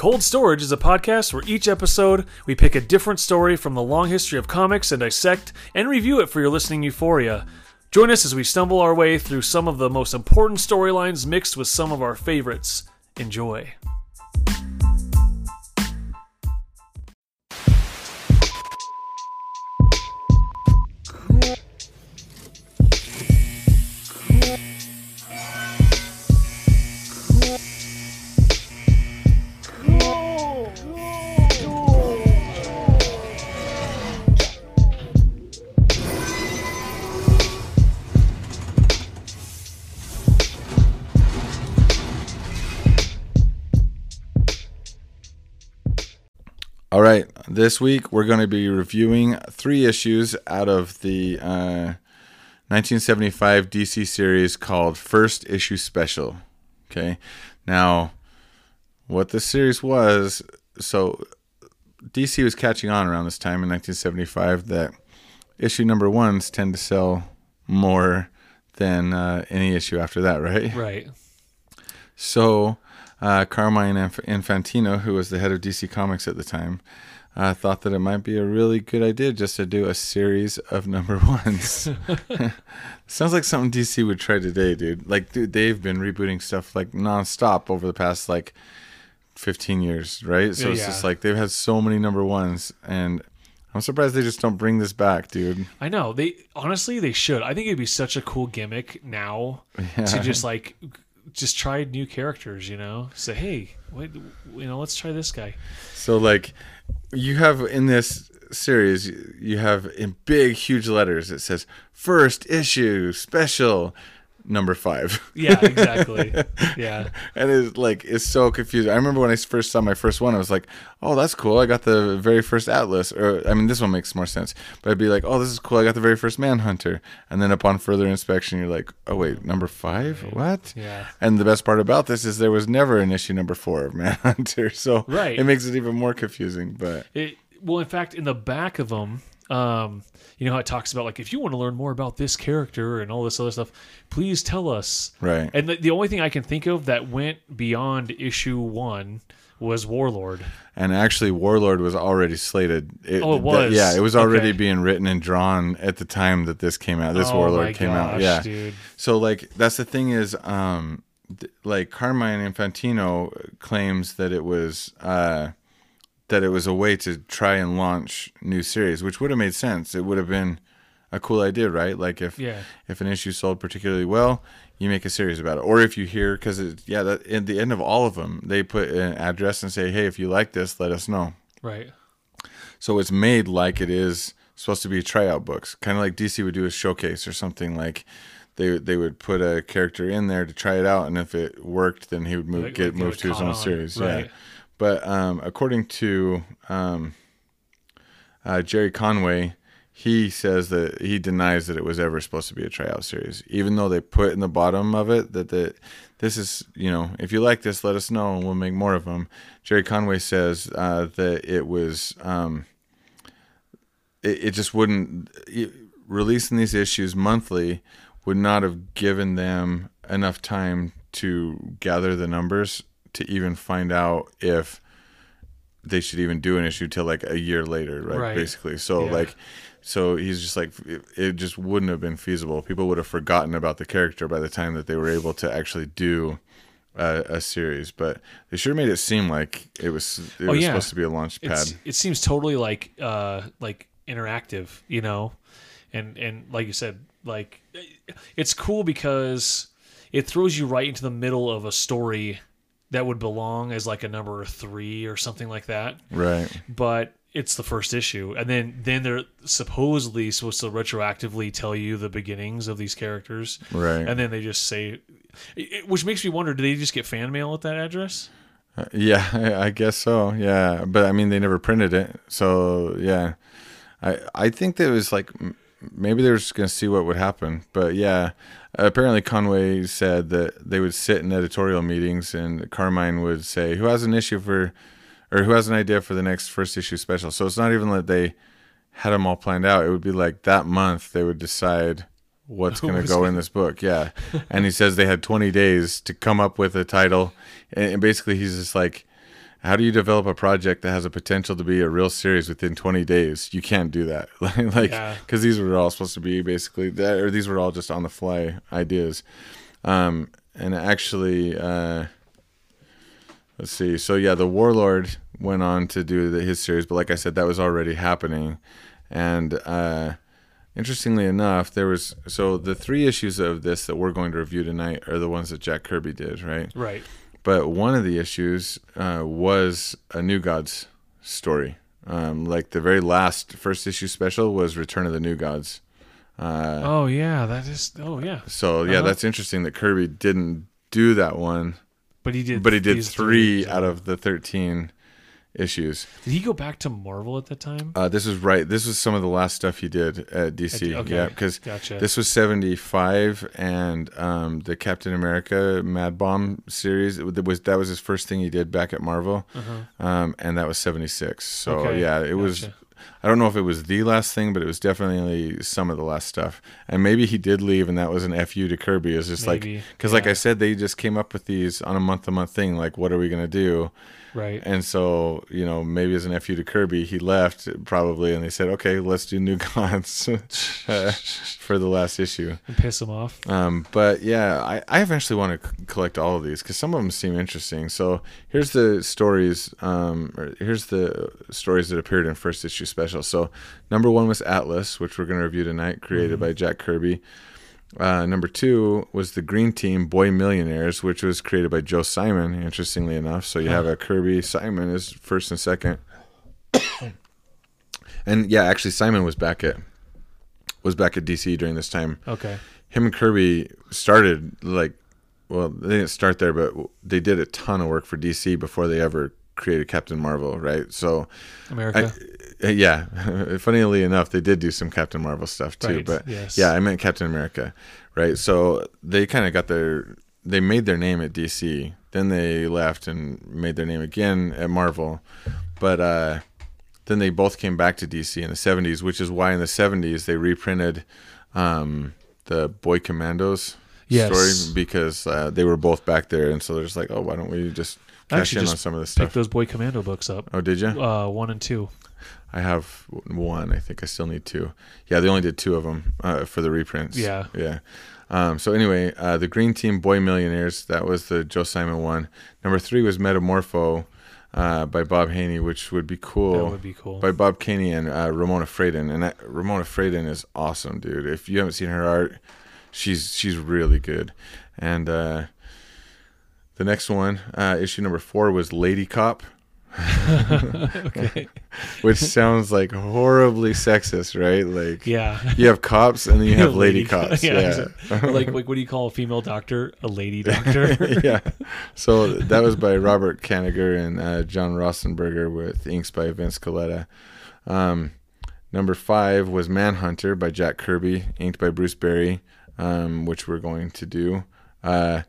Cold Storage is a podcast where each episode we pick a different story from the long history of comics and dissect and review it for your listening euphoria. Join us as we stumble our way through some of the most important storylines mixed with some of our favorites. Enjoy. This week we're going to be reviewing three issues out of the uh, 1975 DC series called First Issue Special. Okay, now what this series was so DC was catching on around this time in 1975 that issue number ones tend to sell more than uh, any issue after that, right? Right. So, uh, Carmine Inf- Infantino, who was the head of DC Comics at the time, uh, thought that it might be a really good idea just to do a series of number ones. Sounds like something DC would try today, dude. Like, dude, they've been rebooting stuff like nonstop over the past like 15 years, right? So it's just like they've had so many number ones, and I'm surprised they just don't bring this back, dude. I know. They honestly they should. I think it'd be such a cool gimmick now to just like just try new characters, you know? Say, "Hey, wait, you know, let's try this guy." So like you have in this series you have in big huge letters it says first issue special number 5. Yeah, exactly. yeah. and it's like it's so confusing. I remember when I first saw my first one I was like, "Oh, that's cool. I got the very first Atlas." Or I mean, this one makes more sense. But I'd be like, "Oh, this is cool. I got the very first Manhunter." And then upon further inspection, you're like, "Oh, wait, number 5? What?" Yeah. And the best part about this is there was never an issue number 4 of Manhunter. So Right. it makes it even more confusing, but It well, in fact, in the back of them, um, you know how it talks about like if you want to learn more about this character and all this other stuff, please tell us. Right. And the, the only thing I can think of that went beyond issue one was Warlord. And actually, Warlord was already slated. It, Oh, it was? yeah, it was already Okay. being written and drawn at the time that this came out. This Oh Warlord came out. Yeah. dude. So like that's the thing is, um, th- like Carmine Infantino claims that it was uh, that it was a way to try and launch new series, which would have made sense. It would have been a cool idea, right? Like if Yeah. if an issue sold particularly well, you make a series about it. Or if you hear, because yeah, that, at the end of all of them, they put an address and say, hey, if you like this, let us know. Right. So it's made like it is supposed to be tryout books, kind of like DC would do a showcase or something. Like they they would put a character in there to try it out, and if it worked, then he would move Like- get like moved to his own on, series. right. Yeah, but um, according to um, uh, Gerry Conway, he says that he denies that it was ever supposed to be a tryout series, even though they put in the bottom of it that the this is you know if you like this, let us know and we'll make more of them. Gerry Conway says uh, that it was. Um, it, it just wouldn't it, releasing these issues monthly would not have given them enough time to gather the numbers to even find out if they should even do an issue till like a year later right, Right. basically so Yeah. like so he's just like it, it just wouldn't have been feasible people would have forgotten about the character by the time that they were able to actually do a, a series but they sure made it seem like it was it Oh, was yeah. supposed to be a launch pad It's, it seems totally like uh like interactive, you know, and and like you said, like it's cool because it throws you right into the middle of a story that would belong as like a number three or something like that, right but it's the first issue, and then then they're supposedly supposed to retroactively tell you the beginnings of these characters, right and then they just say, it- which makes me wonder, do they just get fan mail at that address? Uh, Yeah, I I guess so. Yeah, but I mean, they never printed it, so yeah. I I think that it was like maybe they were just gonna see what would happen. But yeah, apparently Conway said that they would sit in editorial meetings, and Carmine would say, "Who has an issue for, or who has an idea for the next first issue special?" So it's not even that they had them all planned out. It would be like that month they would decide what's going to go in this book. Yeah. and he says they had 20 days to come up with a title. And basically, he's just like, how do you develop a project that has a potential to be a real series within 20 days? You can't do that. like, Yeah. because these were all supposed to be basically that, or these were all just on the fly ideas. Um, and actually, uh, let's see. So yeah, the Warlord went on to do the, his series, but like I said, that was already happening. And uh, interestingly enough, there was so the three issues of this that we're going to review tonight are the ones that Jack Kirby did, right? Right. But one of the issues uh, was a New Gods story. Um, like the very last first issue special was Return of the New Gods. Uh, Oh yeah, that is. Oh yeah, so yeah, Uh-huh. that's interesting that Kirby didn't do that one, but he did. but he did these three out of the thirteen issues. Did he go back to Marvel at that time? Uh, this was right. This was some of the last stuff he did at DC. Okay, Yeah, because gotcha. this was seventy five, and um, the Captain America Mad Bomb series it was that was his first thing he did back at Marvel, um, and that was seventy six. So Uh-huh. Okay, yeah, it was. I don't know if it was the last thing, but it was definitely some of the last stuff. And maybe he did leave, and that was an fu to Kirby. It's just Maybe, like because, like. I said, they just came up with these on a month to month thing. Like, what are we gonna do? Right. And so, you know, maybe as an FU to Kirby, he left probably, and they said, okay, let's do New Gods uh, for the last issue. and piss him off. Um, but yeah, I, I eventually want to c- collect all of these because some of them seem interesting. So here's the stories. Um, or here's the stories that appeared in first issue special. So number one was Atlas, which we're going to review tonight, created by Jack Kirby. Uh, number two was the Green Team Boy Millionaires, which was created by Joe Simon. Interestingly enough, so you have a Kirby Simon is first and second, and yeah, actually Simon was back at was back at DC during this time Okay. him and Kirby started like, well, they didn't start there, but they did a ton of work for DC before they ever created Captain Marvel, right? So, America. uh, yeah, funnily enough, they did do some Captain Marvel stuff too. Right, But yes. yeah, I meant Captain America, right? So they kind of got their, they made their name at DC. Then they left and made their name again at Marvel, but uh, then they both came back to DC in the 70s, which is why in the 70s they reprinted um, the Boy Commandos Yes. story because uh, they were both back there, and so they're just like, oh, why don't we just I cash actually in just on some of this stuff? Pick those Boy Commando books up. Oh, did you? Uh, one and two. I have one. I think I still need two. Yeah, they only did two of them uh, for the reprints. Yeah. yeah. Um, so anyway, uh, the Green Team Boy Millionaires. That was the Joe Simon one. Number three was Metamorpho uh, by Bob Haney, which would be cool. That would be cool. by Bob Haney and uh, Ramona Fradon, and that, Ramona Fradon is awesome, dude. If you haven't seen her art, she's she's really good. And uh, the next one, uh, issue number four, was Lady Cop, okay. which sounds like horribly sexist, right? Like Yeah. you have cops and then you have lady, co- cops. yeah. Yeah, exactly. like, like, what do you call a female doctor? A lady doctor. yeah. So that was by Robert Kanigher and uh, John Rosenberger with inks by Vince Colletta. Um, number five was Manhunter by Jack Kirby, inked by Bruce Berry, um, which we're going to do. Uh,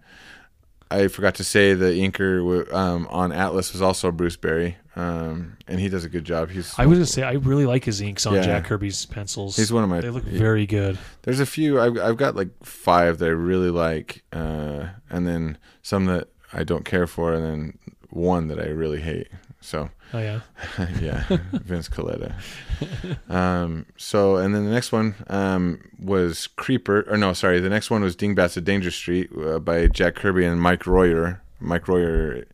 I forgot to say the inker w- um, on Atlas was also Bruce Berry, um, and he does a good job. He's I was gonna say I really like his inks on Yeah. Jack Kirby's pencils. He's one of my- They look very good. There's a few. I've, I've got like five that I really like, uh, and then some that I don't care for, and then one that I really hate. So Oh yeah. yeah, Vince Colletta. Um, so and then the next one um, was Creeper, or no, sorry, the next one was Dingbats of Danger Street uh, by Jack Kirby and Mike Royer. Mike Royer.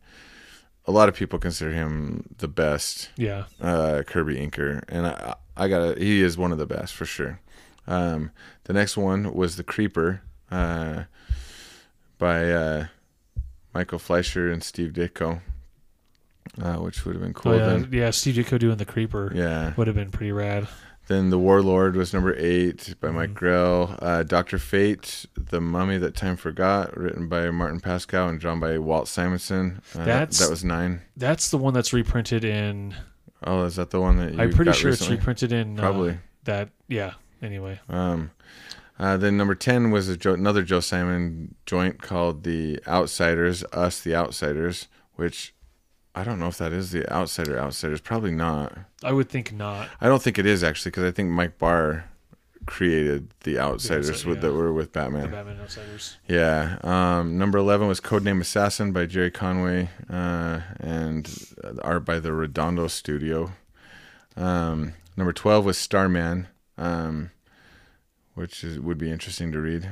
A lot of people consider him the best Yeah. uh, Kirby inker, and I, I got he is one of the best for sure. Um, the next one was the Creeper uh, by uh, Michael Fleisher and Steve Ditko, uh, which would have been cool. oh yeah. Then, Yeah. Steve Ditko doing the creeper yeah. would have been pretty rad. Then the Warlord was number eight by Mike Mhm. Grell. Uh, Doctor Fate, The Mummy That Time Forgot, written by Martin Pascal and drawn by Walt Simonson. Uh, That's- that was nine. That's the one that's reprinted in. Oh, is that the one that you I'm pretty sure recently? it's reprinted in. uh, Probably. that. Yeah. Anyway. Um, uh, then number ten was a Joe, another Joe Simon joint called the Outsiders, Us the Outsiders, which I don't know if that is the Outsider Outsiders. Probably not. I would think not. I don't think it is actually because I think Mike Barr created the Outsiders Outside- with, yeah. that were with Batman. The Batman. Outsiders. Yeah. Um, number 11 was Codename Assassin by Gerry Conway uh, and art by the Redondo Studio. Um, number 12 was Starman, um, which is, would be interesting to read.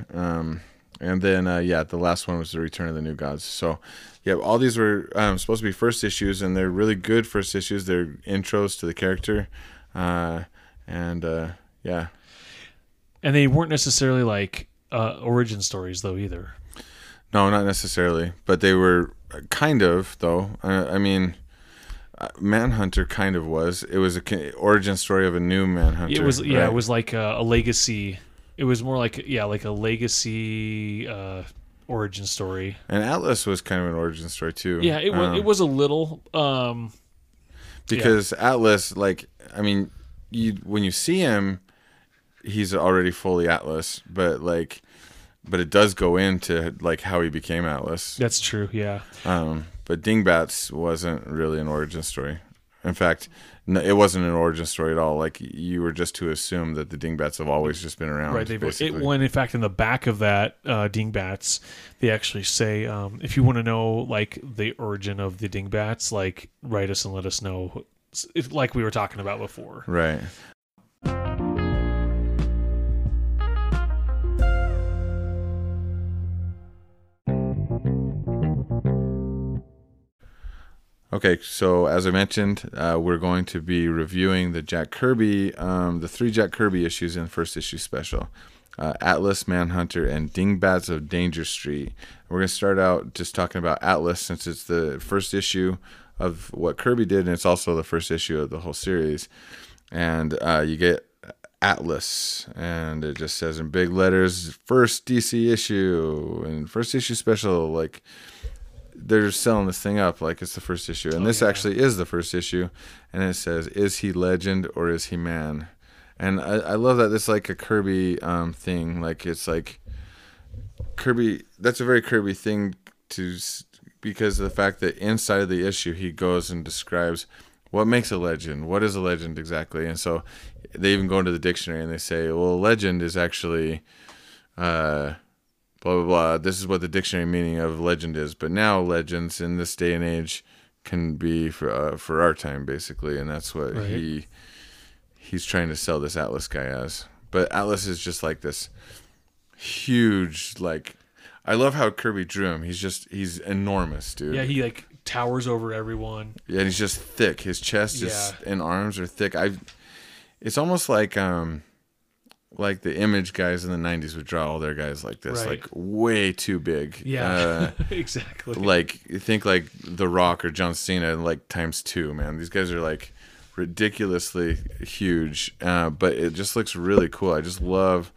And then, uh, yeah, the last one was The Return of the New Gods. So, yeah, all these were um, supposed to be first issues, and they're really good first issues. They're intros to the character. Uh, and, uh, yeah. And they weren't necessarily like uh, origin stories though either. No, not necessarily, but they were uh, kind of though. I, I mean, uh, Manhunter kind of was. It was a origin story of a new Manhunter. It was yeah, right? it was like a, a legacy. It was more like yeah, like a legacy uh, origin story. And Atlas was kind of an origin story too. Yeah, it was Um, it was a little um because Atlas, like, I mean, you when you see him, he's already fully Atlas, but like, but it does go into like how he became Atlas. that's true, yeah. Um, but Dingbats wasn't really an origin story. In fact, no, it wasn't an origin story at all. Like you were just to assume that the Dingbats have always just been around. Right, they've it when in fact in the back of that uh, dingbats, they actually say um, if you want to know like the origin of the dingbats, like write us and let us know. Like we were talking about before. Right. Okay, so as I mentioned, uh, we're going to be reviewing the Jack Kirby, um, the three Jack Kirby issues in first issue special uh, Atlas, Manhunter, and Dingbats of Danger Street. We're going to start out just talking about Atlas since it's the first issue of what Kirby did, and it's also the first issue of the whole series. And uh, you get Atlas, and it just says in big letters, first DC issue, and first issue special. Like, they're selling this thing up like it's the first issue. And this yeah. actually is the first issue. And it says, Is he legend or is he man? And I, I love that it's like a Kirby um, thing. Like, it's like Kirby, that's a very Kirby thing to, because of the fact that inside of the issue, he goes and describes what makes a legend. What is a legend exactly? And so they even go into the dictionary and they say, well, legend is actually, uh, blah blah blah. This is what the dictionary meaning of legend is. But now legends in this day and age can be for uh, for our time basically, and that's what Right. he he's trying to sell this Atlas guy as. But Atlas is just like this huge like. I love how Kirby drew him. He's just he's enormous, dude. Yeah, he like towers over everyone. Yeah, and he's just thick. His chest is and arms are thick. I it's almost like um like the image guys in the 90s would draw all their guys like this, Right. like way too big. Yeah, Uh, exactly. like you think like The Rock or John Cena like times 2, man. These guys are like ridiculously huge. Uh, but it just looks really cool. I just love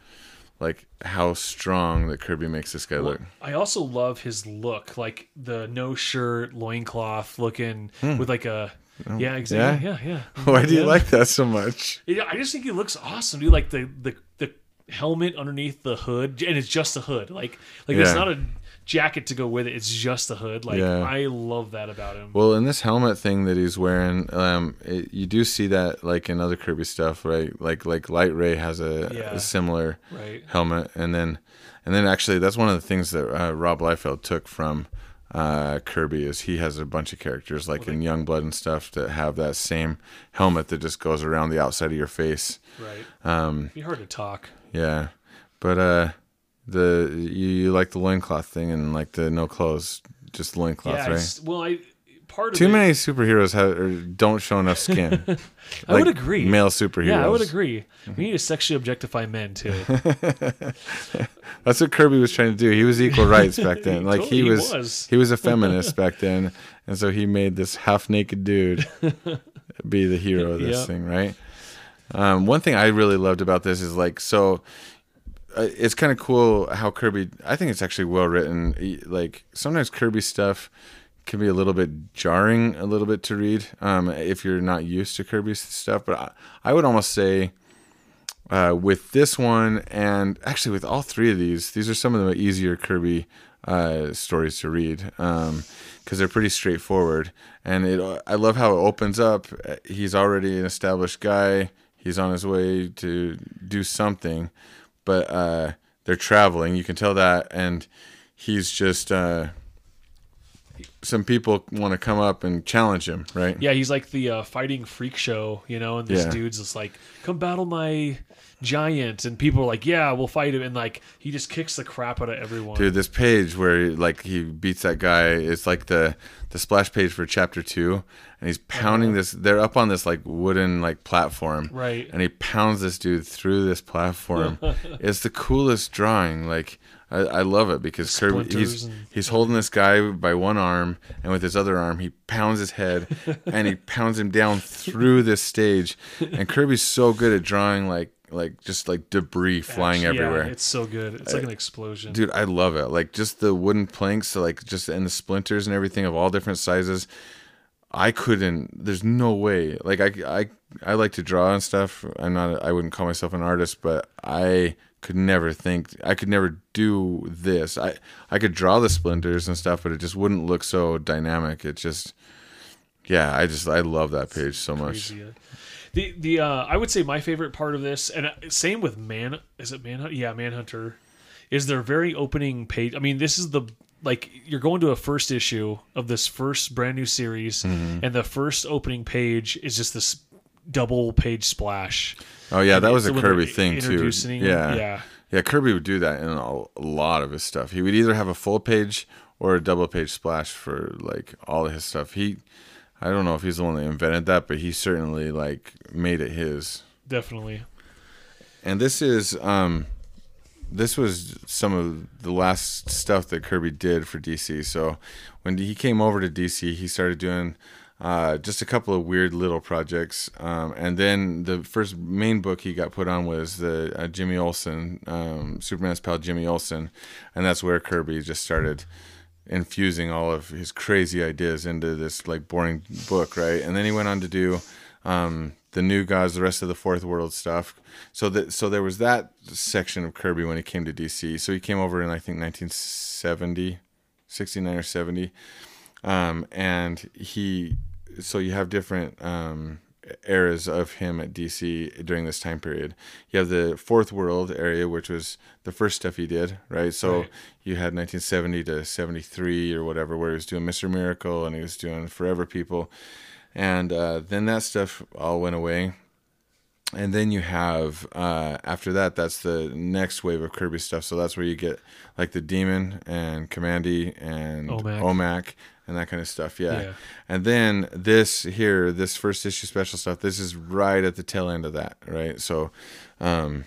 like how strong that Kirby makes this guy look. I also love his look, like the no shirt, loincloth looking Hmm. with like a yeah, exactly. Yeah, yeah. Why do you Yeah. like that so much? Yeah, I just think he looks awesome, dude. Like the the the helmet underneath the hood, and it's just a hood. Like like it's not a jacket to go with it. It's just a hood. Like Yeah. I love that about him. Well, in this helmet thing that he's wearing, um, it, you do see that like in other Kirby stuff, right? Like like Lightray has a, Yeah. a similar Right. helmet, and then and then actually that's one of the things that uh, Rob Liefeld took from uh, Kirby is he has a bunch of characters like in Youngblood and stuff that have that same helmet that just goes around the outside of your face. Right. Um, Be hard to talk. yeah, but uh, the you, you like the loincloth thing and like the no clothes, just loincloth, yeah. right? Well, I part of Too many superheroes have don't show enough skin. I would agree. Male superheroes. Yeah, I would agree. We need to sexually objectify men too. That's what Kirby was trying to do. He was equal rights back then. He like he was, was. he was a feminist back then, and so he made this half naked dude be the hero of this Yeah. thing, right? Um, one thing I really loved about this is like so. Uh, it's kind of cool how Kirby. I think it's actually well written. Like sometimes Kirby stuff can be a little bit jarring, a little bit to read um, if you're not used to Kirby's stuff. But I, I would almost say uh, with this one, and actually with all three of these, these are some of the easier Kirby uh, stories to read because they're pretty straightforward. And it, I love how it opens up. He's already an established guy. He's on his way to do something, but uh, they're traveling. You can tell that, and he's just. Some people want to come up and challenge him, right? Yeah, he's like the uh, fighting freak show, you know, and this Yeah. dude's just like, come battle my giant. And people are like, yeah, we'll fight him. And like, he just kicks the crap out of everyone. Dude, this page where like he beats that guy, it's like the the splash page for chapter two, and he's pounding this. They're up on this like wooden like platform, Right. And he pounds this dude through this platform. it's the coolest drawing. Like I, I love it because Kirby he's and- he's holding this guy by one arm, and with his other arm he pounds his head, and he pounds him down through this stage. And Kirby's so good at drawing like like just like debris flying Actually, yeah, everywhere. it's so good. It's like an explosion. Dude, I love it. Like just the wooden planks, so like just and the splinters and everything of all different sizes. I couldn't. There's no way. Like I, I, I like to draw and stuff. I'm not. I wouldn't call myself an artist, but I could never think. I could never do this. I, I could draw the splinters and stuff, but it just wouldn't look so dynamic. It just, yeah. I just I love that page so much. Crazy. The the uh, I would say my favorite part of this, and uh, same with Man, is it Manhunt? Yeah, Manhunter, is their very opening page. I mean, this is the like you're going to a first issue of this first brand new series, Mm-hmm. and the first opening page is just this double page splash. Oh yeah, that was a Kirby thing too. Yeah, yeah. yeah. Kirby would do that in a, a lot of his stuff. He would either have a full page or a double page splash for like all of his stuff. He, I don't know if he's the one that invented that, but he certainly like made it his. Definitely. And this is um, this was some of the last stuff that Kirby did for DC. So when he came over to DC, he started doing uh, just a couple of weird little projects. Um, and then the first main book he got put on was the uh, Jimmy Olsen, um, Superman's pal Jimmy Olsen, and that's where Kirby just started infusing all of his crazy ideas into this like boring book, right? And then he went on to do um, the new gods, the rest of the fourth world stuff. So that so there was that section of Kirby when he came to DC. So he came over in I think 1970, 69 or 70, um, and he so you have different um, eras of him at DC during this time period. You have the fourth world area, which was the first stuff he did, right? So Right. you had 1970 to 73 or whatever, where he was doing Mr. Miracle and he was doing Forever People. And uh, then that stuff all went away. And then you have, uh, after that, that's the next wave of Kirby stuff. So that's where you get like the Demon and Kamandi and Omac. Omac and that kind of stuff. Yeah. Yeah. And then this here, this first issue special stuff, this is right at the tail end of that, right? So, um,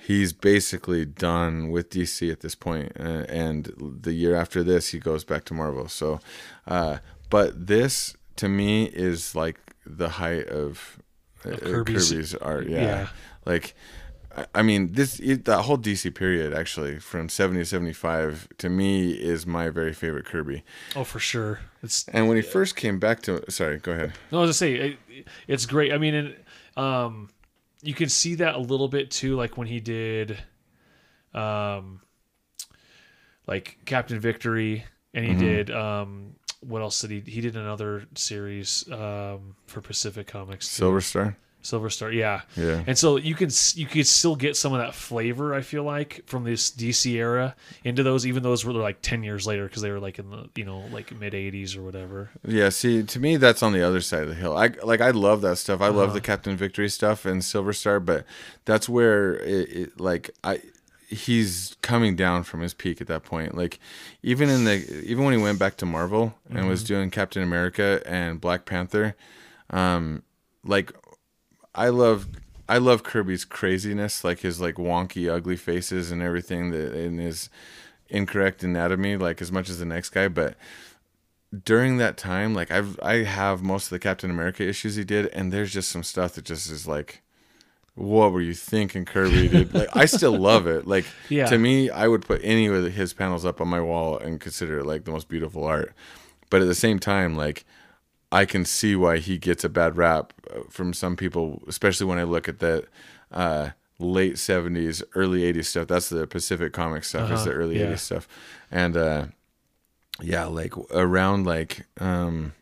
he's basically done with DC at this point, uh, and the year after this, he goes back to Marvel. So, uh, but this to me is like the height of, uh, Of Kirby's, Kirby's- art. Yeah, yeah. like. I- mean, this it, that whole DC period actually from seventy to seventy five to me is my very favorite Kirby. Oh, for sure. It's And when he first came back to, sorry, go ahead. No, I was gonna say it, it's great. I mean, and, um, you can see that a little bit too, like when he did, um, like Captain Victory, and he Mhm. did um, what else did he? He did another series um for Pacific Comics, too. Silver Star. Silver Star, yeah. Yeah. And so you can you could still get some of that flavor. I feel like from this DC era into those, even those were like ten years later because they were like in the you know like mid '80s or whatever. Yeah, see, to me, that's on the other side of the hill. I like, I love that stuff. I love Uh-huh. the Captain Victory stuff and Silver Star, but that's where it, it like I, he's coming down from his peak at that point. Like, even in the even when he went back to Marvel and was doing Captain America and Black Panther, um, like I love I love Kirby's craziness, like his like wonky, ugly faces and everything that in his incorrect anatomy, like as much as the next guy, but during that time, like I've I have most of the Captain America issues he did, and there's just some stuff that just is like, what were you thinking, Kirby? Dude? like I still love it. Like Yeah. to me, I would put any of his panels up on my wall and consider it like the most beautiful art. But at the same time, like I can see why he gets a bad rap uh, from some people, especially when I look at that uh, late '70s, early '80s stuff. That's the Pacific Comics stuff. Is Uh-huh, the early yeah. '80s stuff, and uh, yeah, like around like um,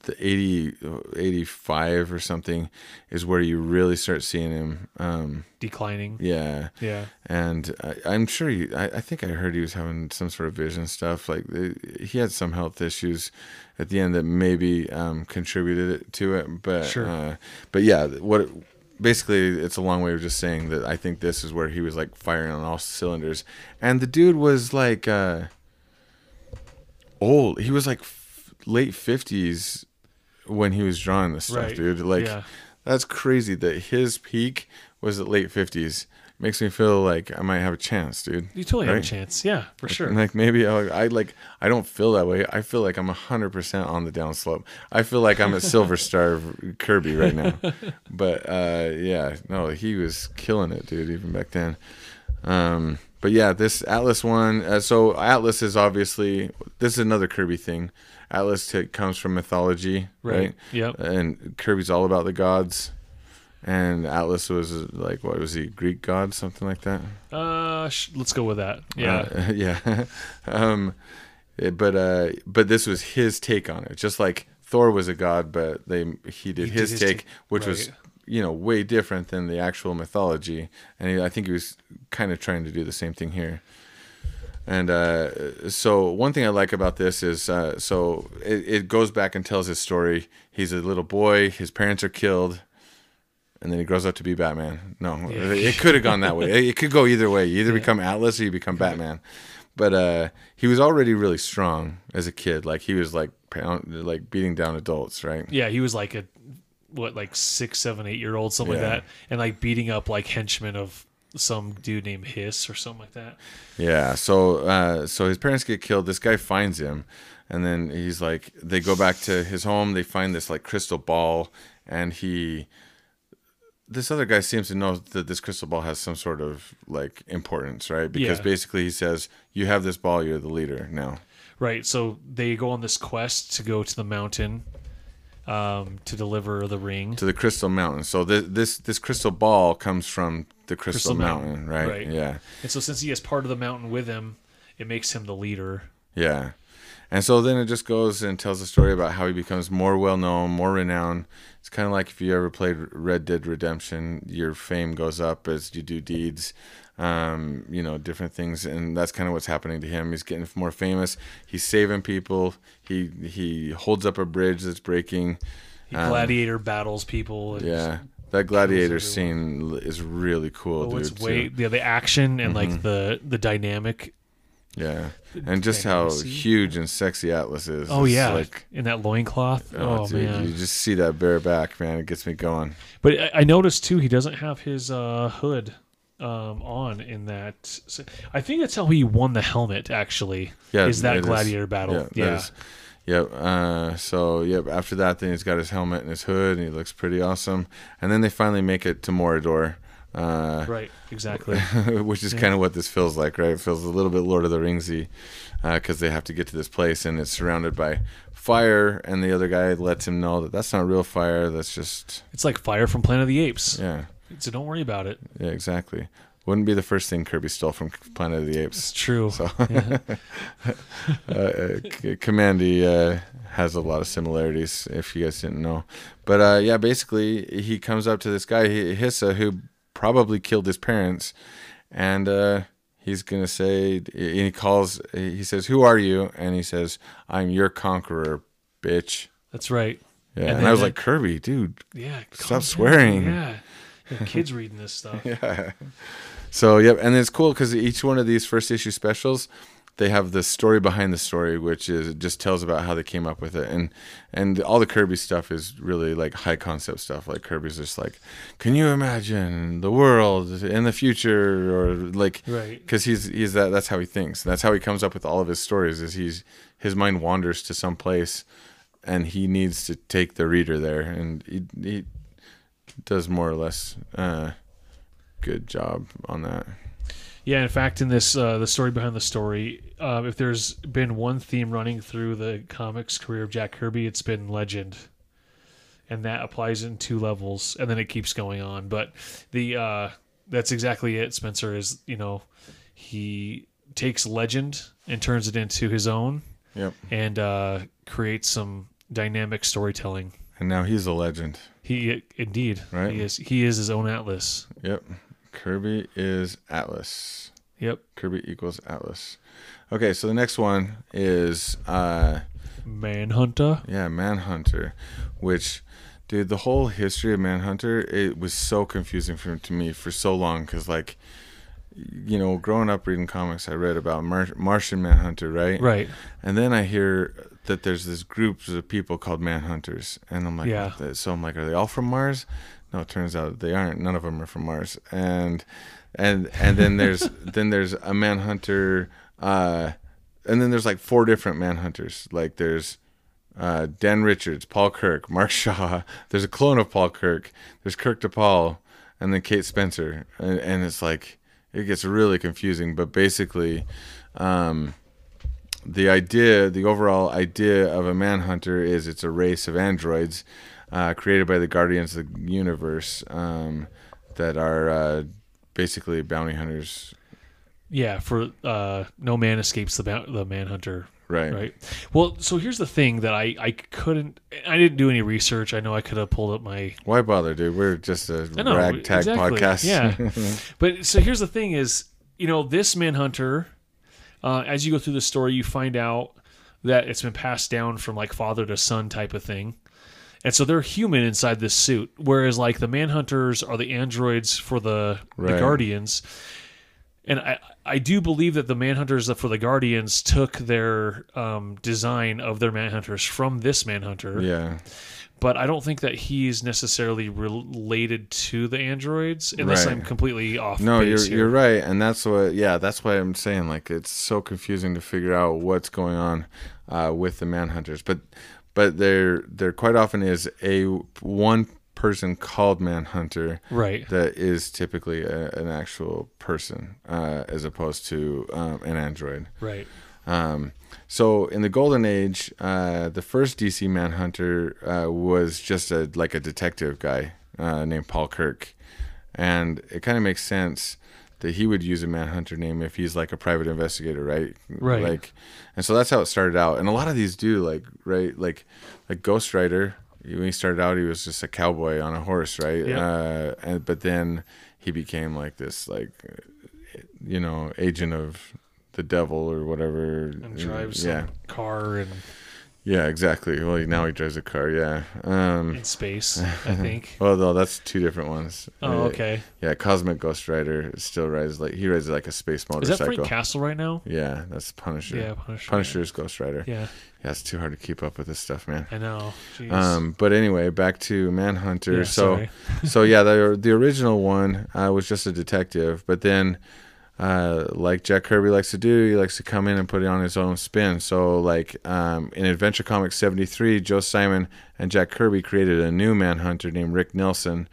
the 80, 85 or something is where you really start seeing him. Um, Declining. yeah, Yeah. and I, I'm sure he. I, I think I heard he was having some sort of vision stuff. Like uh, he had some health issues at the end that maybe um, contributed to it. But Sure. uh, but yeah, what basically it's a long way of just saying that I think this is where he was like firing on all cylinders, and the dude was like uh, old. He was like f- late fifties when he was drawing this stuff, Right. dude. Like yeah. that's crazy that his peak was at late fifties. Makes me feel like I might have a chance, dude. You totally have a chance. Yeah, for sure. Like maybe I, I like I don't feel that way. I feel like I'm hundred percent on the downslope. I feel like I'm a Silver Star Kirby right now. But uh, yeah, no, he was killing it, dude. Even back then. Um, but yeah, this Atlas one. Uh, so Atlas is obviously this is another Kirby thing. Atlas t- comes from mythology, right? Right. Yep. And Kirby's all about the gods. And Atlas was like, what was he? Greek god, something like that. Uh, sh- let's go with that. Yeah. Uh, yeah. um, it- but uh, but this was his take on it. Just like Thor was a god, but they he did He did his, his take, take, which was you know way different than the actual mythology. And he, I think he was kind of trying to do the same thing here. And uh, so one thing I like about this is uh, so it, it goes back and tells his story. He's a little boy. His parents are killed and then he grows up to be Batman. No, Yeah. it could have gone that way. It, it could go either way. You either become Atlas or you become Batman. But uh, he was already really strong as a kid. Like he was like pound, like beating down adults, right? Yeah, he was like a what, like six, seven, eight year old, something Yeah. like that, and like beating up like henchmen of some dude named Hiss or something like that. Yeah. So uh, so his parents get killed. This guy finds him, and then he's like, they go back to his home. They find this like crystal ball, and he. This other guy seems to know that this crystal ball has some sort of like importance, right? Because Yeah. basically he says, "You have this ball. You're the leader now." Right. So they go on this quest to go to the mountain um, to deliver the ring. to the crystal mountain. So this this this crystal ball comes from the crystal, Crystal mountain, Mountain, right? right. Yeah, And so since he has part of the mountain with him, it makes him the leader. yeah. And so then it just goes and tells a story about how he becomes more well known, more renowned. It's kind of like if you ever played Red Dead Redemption, your fame goes up as you do deeds, um, you know, different things, and that's kind of what's happening to him. He's getting more famous. He's saving people. He he holds up a bridge that's breaking. He Um, gladiator battles people. Yeah, that gladiator scene is really cool, Oh, dude. it's way yeah, the action and Mm-hmm. like the the dynamic. Yeah, and just how huge and sexy Atlas is. Oh It's yeah, like in that loincloth. oh, Oh, dude, man. you just see that bare back, man. It gets me going. But I- I noticed too, he doesn't have his uh, hood um, on in that. so- I think that's how he won the helmet. Actually, Yeah, is that gladiator battle? Yeah, Yeah, that is- Yep. Uh, so yep. After that, then he's got his helmet and his hood, and he looks pretty awesome. And then they finally make it to Morador, uh, right, exactly. which is kind of what this feels like, right? It feels a little bit Lord of the Ringsy, because they have to get to this place, and it's surrounded by fire. And the other guy lets him know that that's not real fire. That's just it's like Fire from Planet of the Apes. yeah. So don't worry about it. Yeah, exactly. Wouldn't be the first thing Kirby stole from Planet of the Apes. It's true. So, Yeah. uh, uh, Kamandi uh, has a lot of similarities, if you guys didn't know. But uh, yeah, basically, he comes up to this guy, Hissa, who probably killed his parents, and uh, he's gonna say, he calls, he says, "Who are you?" And he says, "I'm your conqueror, bitch." That's right. Yeah, And and, I was like, Kirby, dude, Yeah. Stop swearing. Yeah. Yeah, kids reading this stuff. Yeah. So yep, and it's cool because each one of these first issue specials, they have the story behind the story, which is just tells about how they came up with it, and and all the Kirby stuff is really like high concept stuff. Like Kirby's just like, can you imagine the world in the future, or like, Right. because he's he's that that's how he thinks. That's how he comes up with all of his stories. Is he's his mind wanders to some place, and he needs to take the reader there, and he he does more or less. Uh, good job on that. Yeah, in fact, in this uh, the story behind the story, uh, if there's been one theme running through the comics career of Jack Kirby, it's been legend, and that applies in two levels, and then it keeps going on. But the uh, that's exactly it. Spencer is you know he takes legend and turns it into his own, Yep. and uh, creates some dynamic storytelling. And now he's a legend. He indeed, Right. He is. He is his own Atlas. Yep. Kirby is Atlas. Yep. Kirby equals Atlas. Okay, so the next one is uh Manhunter. yeah, Manhunter, which dude, the whole history of Manhunter, it was so confusing for to me for so long cuz like you know, growing up reading comics, I read about Mar- Martian Manhunter, right? Right. And then I hear that there's this groups of people called Manhunters, and I'm like, Yeah. so I'm like, are they all from Mars? No, it turns out they aren't. None of them are from Mars. And and and then there's then there's a Manhunter, uh, and then there's like four different Manhunters. Like there's uh, Dan Richards, Paul Kirk, Mark Shaw. There's a clone of Paul Kirk. There's Kirk DePaul, and then Kate Spencer. And, and it's like it gets really confusing. But basically, um, the idea, the overall idea of a manhunter is it's a race of androids uh, created by the Guardians of the Universe um, that are uh, basically bounty hunters. Yeah. For uh, no man escapes the the Manhunter. Right. Right. Well, so here's the thing that I I couldn't. I didn't do any research. I know I could have pulled up my Why bother, dude? We're just a know, ragtag exactly. podcast. Yeah. But so here's the thing: is you know this Manhunter, uh, as you go through the story, you find out that it's been passed down from like father to son type of thing, and so they're human inside this suit, whereas like the Manhunters are the androids for the the Guardians. And I, I do believe that the Manhunters for the Guardians took their um, design of their Manhunters from this Manhunter yeah. but I don't think that he's necessarily related to the androids, unless Right. I'm completely off. No, you're here. you're right, and that's what. Yeah, that's why I'm saying like it's so confusing to figure out what's going on uh, with the manhunters. But but there there quite often is a one person called manhunter right. that is typically a, an actual person uh, as opposed to um, an android. Right. Um, so in the golden age, uh, the first DC Manhunter uh, was just a like a detective guy uh, named Paul Kirk, and it kind of makes sense that he would use a Manhunter name if he's like a private investigator, right? Right. Like, and so that's how it started out. And a lot of these do like right, like like Ghost Rider. When he started out, he was just a cowboy on a horse, right? Yeah. Uh, and but then he became like this, like you know, agent of the devil or whatever. And drives yeah, some car and yeah, exactly. Well, now he drives a car. Yeah. Um, in space. I think. well, no, that's two different ones. Oh, Uh, okay. Yeah, Cosmic Ghost Rider still rides like he rides like a space motorcycle. Is that Frank Castle right now? yeah, that's Punisher. Yeah, Punisher. Punisher's Ghost Rider. Yeah, Yeah, it's too hard to keep up with this stuff, man. I know. Jeez. Um, but anyway, back to Manhunter. Yeah, so, so yeah, the the original one uh, was just a detective, but then, uh, like Jack Kirby likes to do, he likes to come in and put it on his own spin. So, like um, in Adventure Comics seventy three, Joe Simon and Jack Kirby created a new Manhunter named Rick Nelson,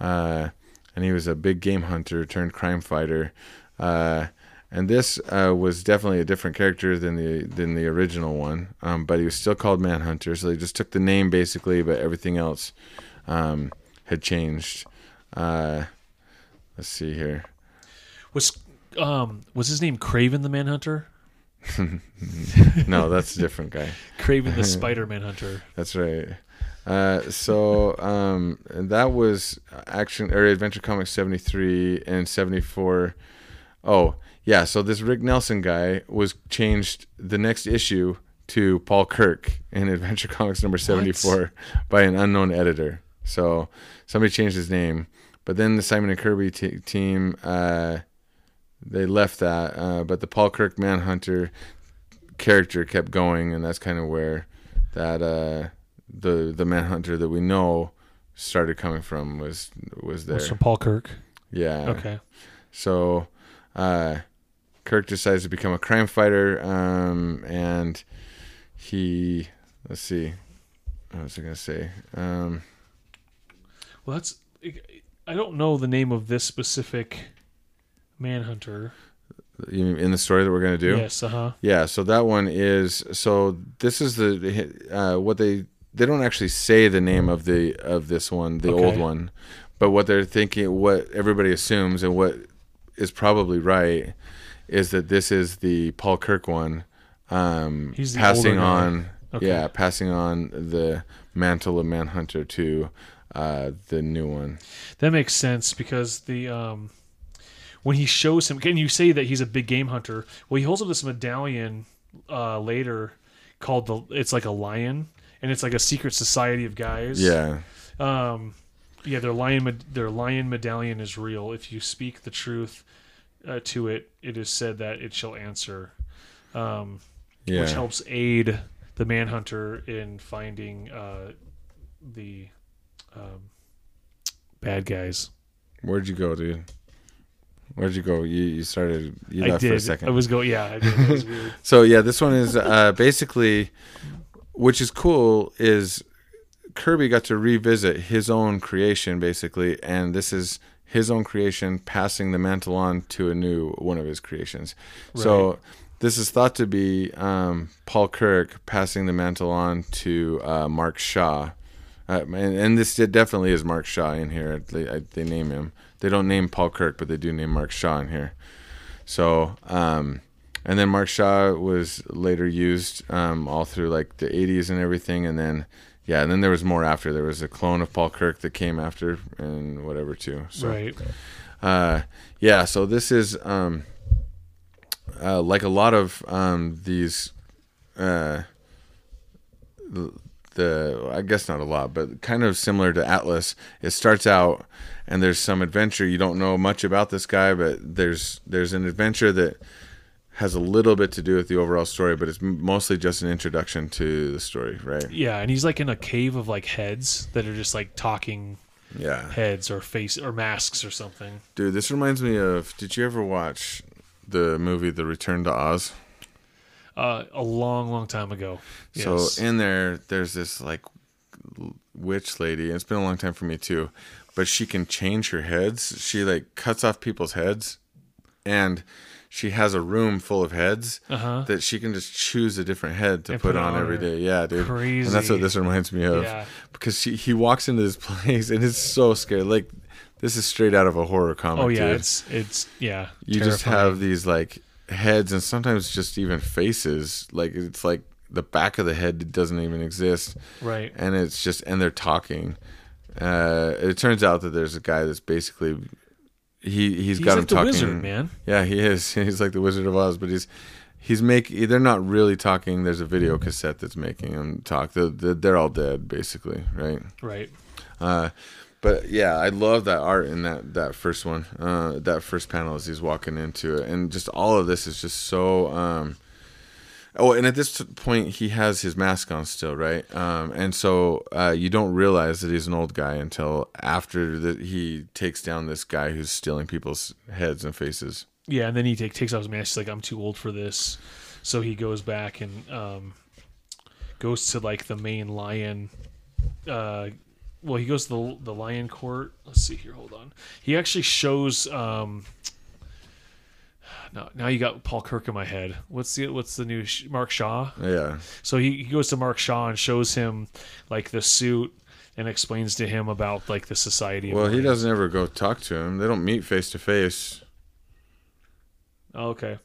uh, and he was a big game hunter turned crime fighter. Uh, and this uh, was definitely a different character than the than the original one, um, but he was still called Manhunter. So they just took the name basically, but everything else um, had changed. Uh, let's see here. was um was his name Kraven the Manhunter? No, that's a different guy. Kraven the Spider Man Hunter. That's right. Uh, so um, that was action or Adventure Comics seventy three and seventy four. Oh yeah, so this Rick Nelson guy was changed the next issue to Paul Kirk in Adventure Comics number seventy four by an unknown editor. So somebody changed his name, but then the Simon and Kirby t- team uh, they left that, uh, but the Paul Kirk Manhunter character kept going, and that's kind of where that uh, the the Manhunter that we know started coming from was was there. Was from Paul Kirk. yeah. Okay. So uh, Kirk decides to become a crime fighter, um, and he let's see, what was I gonna say? Um, Well, that's. I don't know the name of this specific Manhunter. you mean in the story that we're gonna do? Yes. Uh huh. Yeah, so that one is so this is the uh, what they they don't actually say the name of the of this one, the Okay. old one, but what they're thinking, what everybody assumes, and what is probably right, is that this is the Paul Kirk one, um, He's the passing on Okay. Yeah, passing on the mantle of Manhunter to uh, the new one. That makes sense because the um, when he shows him, can you say that he's a big game hunter? Well, he holds up this medallion uh, later called the. It's like a lion, and it's like a secret society of guys. Yeah, Um, yeah, their lion, their lion medallion is real. If you speak the truth uh, to it, it is said that it shall answer, um, yeah. which helps aid the manhunter in finding uh, the um, bad guys. Where'd you go, dude? Where'd you go? You you started. You I left did. for a second. I was going. Yeah, I did. Was. So yeah, this one is uh, basically, which is cool, is Kirby got to revisit his own creation basically, and this is his own creation passing the mantle on to a new one of his creations. So this is thought to be um, Paul Kirk passing the mantle on to uh, Mark Shaw. Uh, and, and this definitely is Mark Shaw in here. They, I, they name him. They don't name Paul Kirk, but they do name Mark Shaw in here. So, um, and then Mark Shaw was later used um, all through like the 80s and everything. And then, yeah, and then there was more after. There was a clone of Paul Kirk that came after and whatever too. So, right. uh, yeah, so this is um, uh, like a lot of um, these. Uh, the, I guess not a lot, but kind of similar to Atlas. It starts out and there's some adventure. You don't know much about this guy, but there's there's an adventure that has a little bit to do with the overall story, but it's mostly just an introduction to the story, right? Yeah, and he's like in a cave of like heads that are just like talking Yeah. heads or face or masks or something. Dude, this reminds me of did you ever watch the movie The Return to Oz? Uh, a long, long time ago. Yes. So in there, there's this like witch lady. and It's been a long time for me too, but she can change her heads. She like cuts off people's heads, and she has a room full of heads Uh-huh. that she can just choose a different head to put, put on on every Yeah, dude. Crazy. And that's what this reminds me of. Yeah. Because she he walks into this place and it's so scary. Like this is straight out of a horror comic. oh yeah, dude. it's it's yeah. you just have these like heads and sometimes just even faces. Like it's like the back of the head doesn't even exist right. and it's just and they're talking. Uh, it turns out that there's a guy that's basically he he's He's got like him the talking. wizard, man. Yeah, he is. He's like the Wizard of Oz, but he's he's making. They're not really talking. There's a video cassette that's making him talk. They're, they're all dead, basically, right? Right. Uh, but yeah, I love that art in that that first one. Uh, that first panel as he's walking into it, and just all of this is just so. Um, oh, and at this point, he has his mask on still, right? Um, and so uh, you don't realize that he's an old guy until after that he takes down this guy who's stealing people's heads and faces. Yeah, and then he take, takes off his mask. He's like, I'm too old for this. So he goes back and um, goes to like the main lion. Uh, well, he goes to the the lion court. Let's see here. Hold on. He actually shows. Um, now, now you got Paul Kirk in my head. What's the what's the new sh- Mark Shaw? Yeah, So he, he goes to Mark Shaw and shows him like the suit and explains to him about like the society. Of well, he doesn't ever go talk to him. They don't meet face to face. Oh, okay.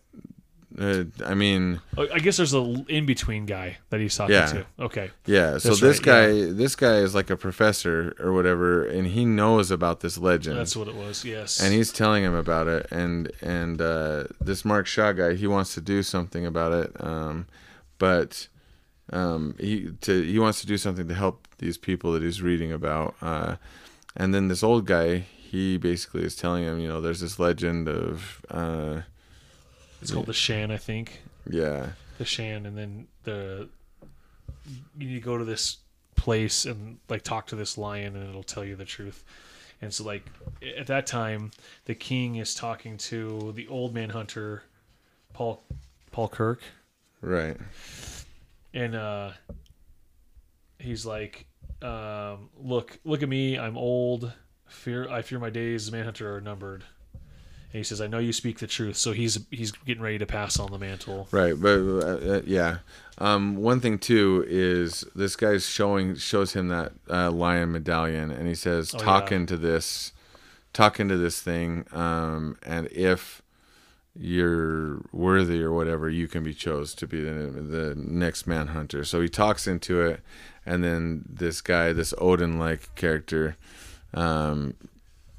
Uh, I mean, I guess there's a in between guy that he's talking Yeah. to. Okay. Yeah, so That's this right, guy, this guy is like a professor or whatever, and he knows about this legend, That's what it was. Yes. and he's telling him about it. And and uh, this Mark Shaw guy, he wants to do something about it, um, but um, he to he wants to do something to help these people that he's reading about. Uh, and then this old guy, he basically is telling him, you know, there's this legend of, uh, it's called the Shan, I think. yeah, The Shan, and then the you need to go to this place and like talk to this lion, and it'll tell you the truth. And so, like at that time, the king is talking to the old man hunter, Paul Paul Kirk, right, and uh, he's like, um, "Look, look at me. I'm old. Fear I fear my days manhunter are numbered." He says, "I know you speak the truth." So he's he's getting ready to pass on the mantle. Right, but uh, uh, yeah. Um, one thing too is this guy's showing shows him that uh, lion medallion, and he says, Oh, "Talk yeah. into this, talk into this thing, um, and if you're worthy or whatever, you can be chose to be the, the next Manhunter. So he talks into it, and then this guy, this Odin like character, um,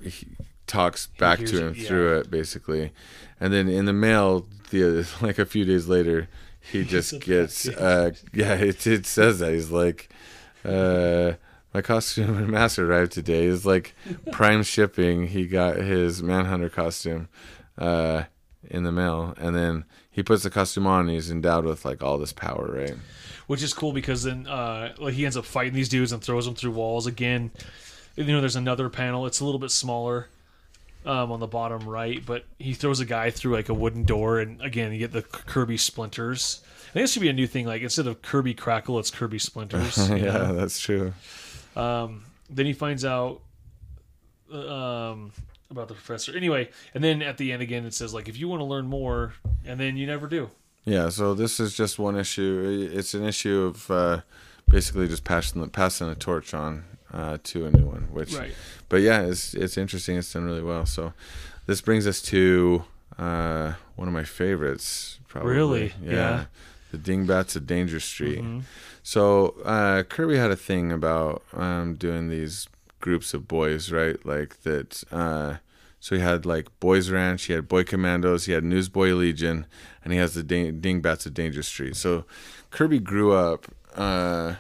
he talks back to him yeah. through it basically, and then in the mail, the like a few days later, he just gets uh, yeah, it, it says that he's like. Uh, my costume and mask arrived today. It's like prime shipping. He got his Manhunter costume uh, in the mail, and then he puts the costume on. and He's endowed with like all this power, right? which is cool because then uh, like he ends up fighting these dudes and throws them through walls again. You know, there's another panel. It's a little bit smaller um, on the bottom right, but he throws a guy through like a wooden door, and again, you get the Kirby splinters. I think this should be a new thing. Like instead of Kirby Crackle, it's Kirby Splinters. yeah, know? that's true. Um, then he finds out um, about the professor. Anyway, and then at the end again, it says like if you want to learn more, and then you never do. Yeah, so this is just one issue. It's an issue of uh, basically just passing the, passing the torch on uh, to a new one. Which, Right. but yeah, it's it's interesting. It's done really well. So this brings us to uh, one of my favorites. Probably. Really? Yeah. The Dingbats of Danger Street. Mhm. So uh, Kirby had a thing about um, doing these groups of boys, right? Like that. Uh, so he had like Boys Ranch, he had Boy Commandos, he had Newsboy Legion, and he has the Ding- Dingbats of Danger Street. So Kirby grew up uh,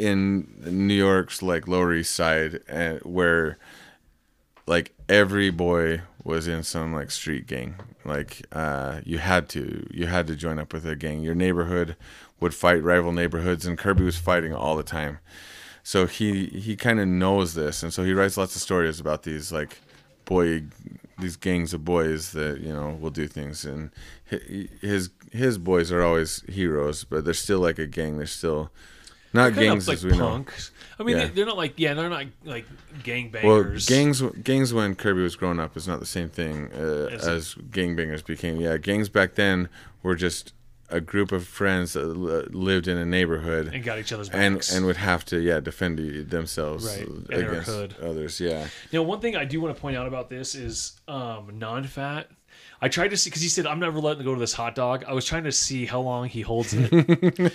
in New York's like Lower East Side, and where like every boy was in some like street gang. Like uh, you had to, you had to join up with a gang. Your neighborhood would fight rival neighborhoods, and Kirby was fighting all the time. So he he kind of knows this, and so he writes lots of stories about these like boy, these gangs of boys that you know will do things, and his his boys are always heroes, but they're still like a gang. They're still not Kind gangs of like as we know. I mean, Yeah. they, they're not like yeah, they're not like gang Well, gangs gangs when Kirby was growing up is not the same thing uh, as gangbangers became. Yeah, gangs back then were just a group of friends that lived in a neighborhood and got each other's and backs. and would have to yeah defend themselves Right, against hood. others. Yeah, Now, one thing I do want to point out about this is um, non-fat. I tried to see because he said I'm never letting go to this hot dog. I was trying to see how long he holds it.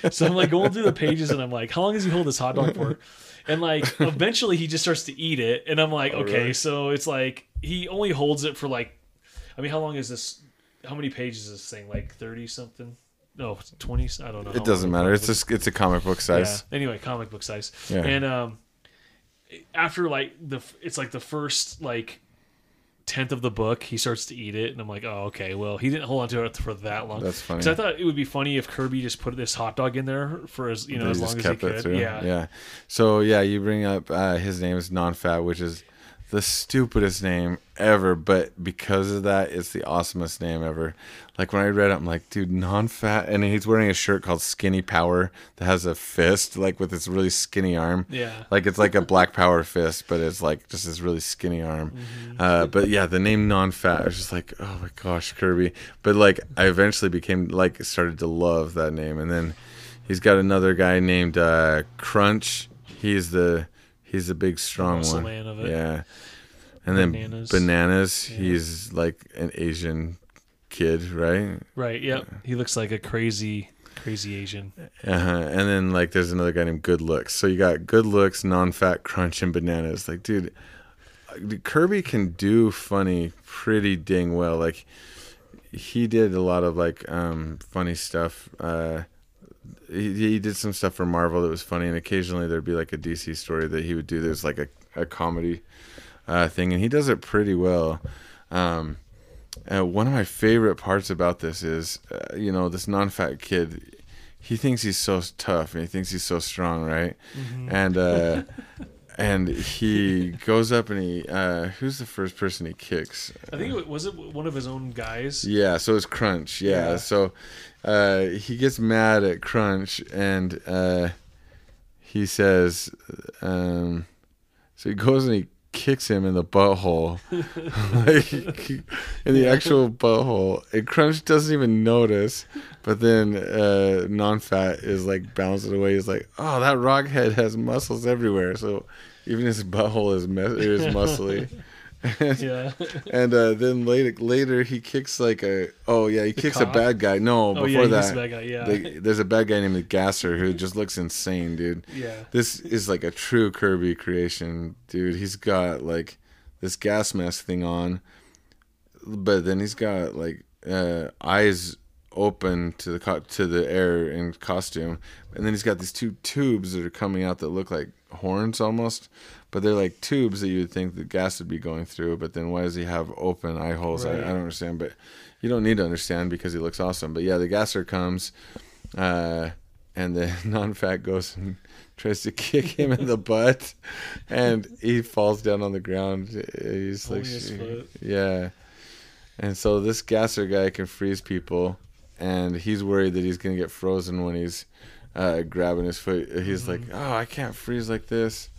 so I'm like going through the pages and I'm like, how long does he hold this hot dog for? And like eventually he just starts to eat it, and I'm like, Oh, okay, so it's like he only holds it for like, I mean, how long is this? How many pages is this thing? Like thirty something? No, twenty. I don't know. it doesn't matter. It's just it's a comic book size. yeah. Anyway, comic book size. Yeah. And um, after like the it's like the first like tenth of the book, he starts to eat it, and I'm like, oh okay. Well, he didn't hold on to it for that long. That's funny. Because I thought it would be funny if Kirby just put this hot dog in there for as you know They as long as he could. through. Yeah. yeah. So yeah, you bring up uh, his name is non-fat, which is the stupidest name ever, but because of that, it's the awesomest name ever. Like when I read it, I'm like, dude, non-fat, and he's wearing a shirt called Skinny Power that has a fist, like with this really skinny arm. Yeah. Like it's like a Black Power fist, but it's like just this really skinny arm. Mm-hmm. Uh, but yeah, the name non-fat, I was just like, oh my gosh, Kirby. But like, I eventually became like started to love that name, and then he's got another guy named uh, Crunch. He's the he's a big strong one. man of it. Yeah. And then Bananas. bananas. Yeah. He's like an Asian kid, right? Right. Yep. He looks like a crazy, crazy Asian. Uh-huh. And then like there's another guy named Good Looks. So you got Good Looks, non-fat, crunch, and bananas. Like, dude, Kirby can do funny pretty dang well. Like he did a lot of like um funny stuff. Uh he, he did some stuff for Marvel that was funny, and occasionally there'd be like a DC story that he would do. There's like a, a comedy uh, thing, and he does it pretty well. Um, uh, one of my favorite parts about this is, uh, you know, this non-fat kid. He thinks he's so tough, and he thinks he's so strong, right? And uh, and he goes up and he uh, who's the first person he kicks? I think it was it one of his own guys. Yeah, so it's Crunch. Yeah, Yeah. so uh, he gets mad at Crunch and uh, he says, um, so he goes and he kicks him in the butthole, like in the actual butthole. And Crunch doesn't even notice, but then uh, non-fat is like bouncing away. He's like, oh, that rock head has muscles everywhere, so even his butthole is, is muscly. yeah. and uh, then later, later he kicks like a oh yeah he kicks a bad guy. No, Oh before yeah, that, guy. Yeah. they- there's a bad guy named the Gasser who just looks insane, dude. yeah. This is like a true Kirby creation, dude. He's got like this gas mask thing on, but then he's got like uh, eyes open to the co- to the air in costume, and then he's got these two tubes that are coming out that look like horns almost, but they're like tubes that you would think the gas would be going through. But then why does he have open eye holes? I, Right. I don't understand, but you don't need to understand because he looks awesome. But yeah, the gasser comes. Uh, and the non-fat goes and tries to kick him in the butt, and he falls down on the ground. He's like, his foot. yeah. And so this gasser guy can freeze people, and he's worried that he's gonna get frozen when he's uh, grabbing his foot. He's like, Mm-hmm. "Oh, I can't freeze like this."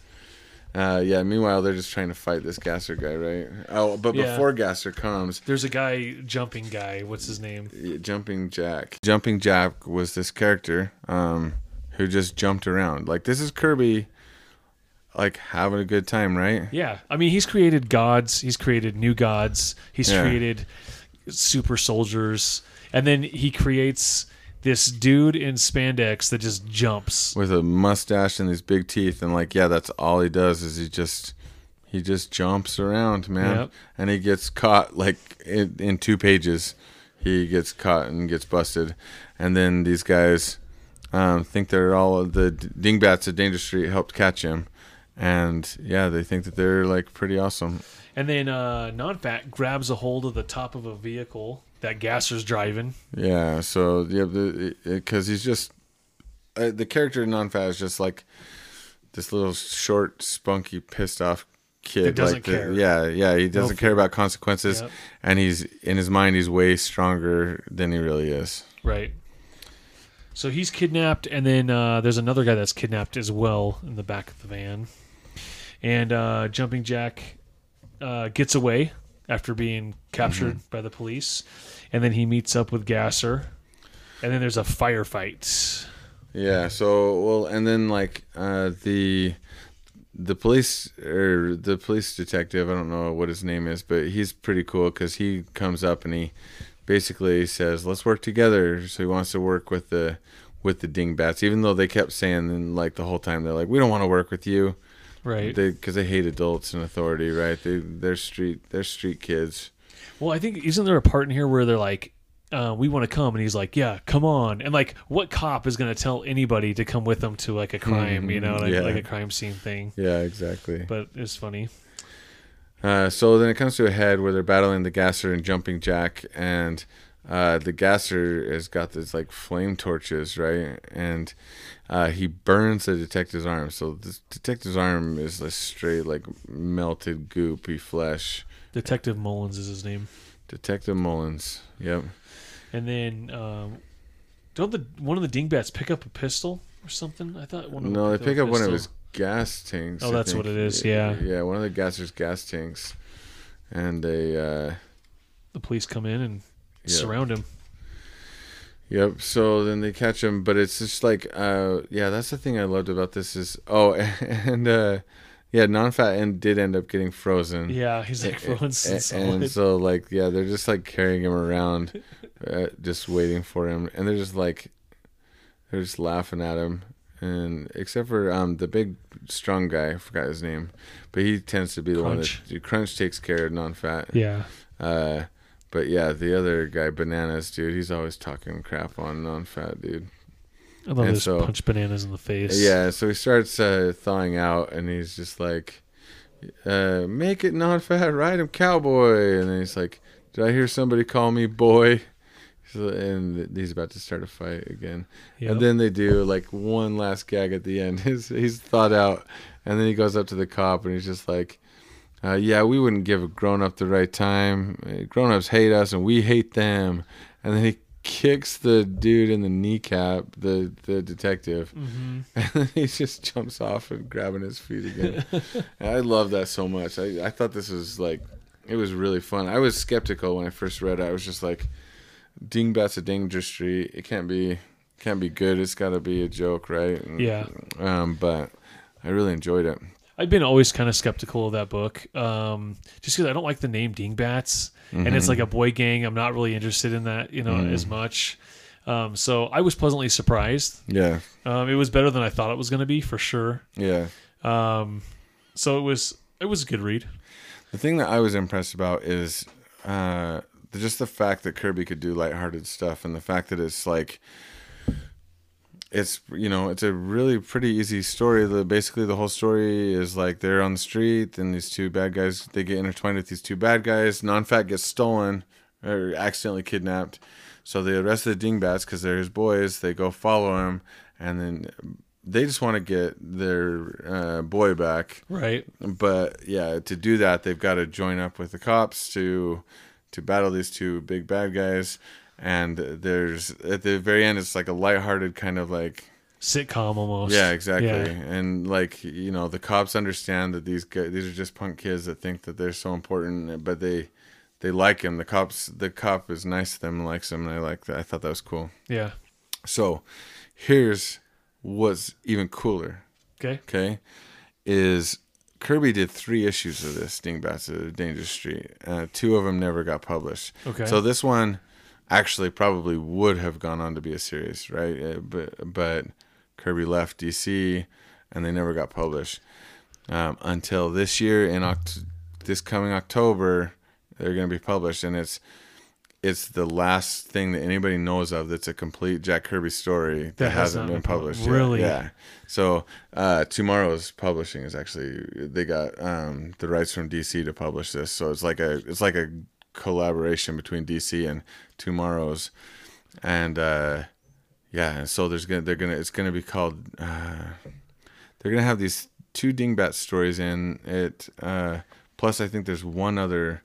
Uh, yeah. Meanwhile, they're just trying to fight this gasser guy, right? Oh, but Yeah. before gasser comes, There's a guy, jumping guy. What's his name? Yeah, Jumping Jack. Jumping Jack was this character um, who just jumped around. Like this is Kirby, like having a good time, right? Yeah. I mean, he's created gods. He's created new gods. He's Yeah. created super soldiers, and then he creates this dude in spandex that just jumps. With a mustache and these big teeth, and like yeah, that's all he does is he just he just jumps around, man, Yep. and he gets caught like in, in two pages. He gets caught and gets busted, and then these guys um, think they're all the dingbats at Danger Street helped catch him, and yeah, they think that they're like pretty awesome. And then uh, non-fat grabs a hold of the top of a vehicle that Gasser's driving. Yeah, so yeah, because he's just uh, the character in non-fat is just like this little short, spunky, pissed off kid. That doesn't like the- care. yeah, yeah, he doesn't care about consequences, Yep. and he's in his mind he's way stronger than he really is. Right. So he's kidnapped, and then uh, there's another guy that's kidnapped as well in the back of the van. And uh, Jumping Jack uh, gets away after being captured by the police, and then he meets up with Gasser, and then there's a firefight. Yeah. So well, and then like uh, the the police or the police detective, I don't know what his name is, but he's pretty cool because he comes up and he basically says, "Let's work together." So he wants to work with the with the dingbats, even though they kept saying like the whole time they're like, "We don't want to work with you," Right. because they hate adults and authority, right? They they're street they're street kids. well, I think isn't there a part in here where they're like, uh, "We want to come," and he's like, "Yeah, come on." And like, what cop is going to tell anybody to come with them to like a crime? You know, like, Yeah. like a crime scene thing. Yeah, exactly. But it's funny. Uh, so then it comes to a head where they're battling the gasser and jumping jack, and uh, the gasser has got this like flame torches, right? And uh, he burns the detective's arm. So the detective's arm is like straight like melted goopy flesh. Detective Mullins is his name. Detective Mullins. Yep. And then um, don't the one of the dingbats pick up a pistol or something? I thought one of No, they pick up one of his gas tanks. Oh, I that's think. what it is, yeah. Yeah, one of the gasser's gas tanks, and they. Uh, The police come in and Yeah. surround him. Yep. So then they catch him, but it's just like, uh, yeah, that's the thing I loved about this is, oh, and uh, yeah, non-fat end did end up getting frozen. Yeah, he's like frozen a- solid. and so like, yeah, they're just like carrying him around, uh, just waiting for him, and they're just like, they're just laughing at him, and except for um the big strong guy, I forgot his name, but he tends to be the Crunch. one that Crunch takes care of non-fat. yeah, Uh, but yeah, the other guy, bananas, dude, he's always talking crap on non-fat, dude. I love this so- punch bananas in the face. Yeah, so he starts uh, thawing out, and he's just like, uh, "Make it non-fat, ride him, cowboy." And then he's like, "Did I hear somebody call me boy?" So, and he's about to start a fight again. Yep. And then they do like one last gag at the end. He's, he's thought out, and then he goes up to the cop, and he's just like. Uh, yeah, we wouldn't give a grown up the right time. Uh, Grown ups hate us, and we hate them. And then he kicks the dude in the kneecap, the the detective, Mhm. and then he just jumps off and grabbing his feet again. and I love that so much. I, I thought this was like, it was really fun. I was skeptical when I first read it. I was just like, Dingbats a Danger Street. It can't be can't be good. It's got to be a joke, right? And, Yeah. Um, but I really enjoyed it. I've been always kind of skeptical of that book, um, just because I don't like the name Dingbats, and it's like a boy gang. I'm not really interested in that, you know, as much. Um, so I was pleasantly surprised. Yeah, Um, it was better than I thought it was going to be for sure. yeah. Um, so it was it was a good read. The thing that I was impressed about is uh, just the fact that Kirby could do lighthearted stuff, and the fact that it's like, it's you know, it's a really pretty easy story. The basically the whole story is like they're on the street, and these two bad guys they get intertwined with these two bad guys. Non-fat gets stolen or accidentally kidnapped, so they arrest of the dingbats because they're his boys. They go follow him, and then they just want to get their uh, boy back Right. but yeah, to do that, they've got to join up with the cops to to battle these two big bad guys. And there's at the very end, it's like a lighthearted kind of like Sitcom almost. yeah, exactly. Yeah. And like you know, the cops understand that these guys, these are just punk kids that think that they're so important, but they they like him. The cops, the cop is nice to them, and likes him, and I like that. I thought that was cool. Yeah. So here's what's even cooler Okay. okay, is Kirby did three issues of this Dingbats of Dangerous Street. Uh, two of them never got published. Okay. So this one actually probably would have gone on to be a series, right? Uh, but but Kirby left DC, and they never got published um, until this year in Oct- this coming October. They're going to be published, and it's it's the last thing that anybody knows of that's a complete Jack Kirby story that, That has hasn't been been pub- published. yet. Really? Yeah. So uh, TwoMorrows publishing is actually they got um, the rights from DC to publish this. So it's like a it's like a collaboration between DC and TwoMorrows, and uh, yeah. And so there's gonna they're gonna it's gonna be called uh, they're gonna have these two dingbat stories in it. Uh, plus, I think there's one other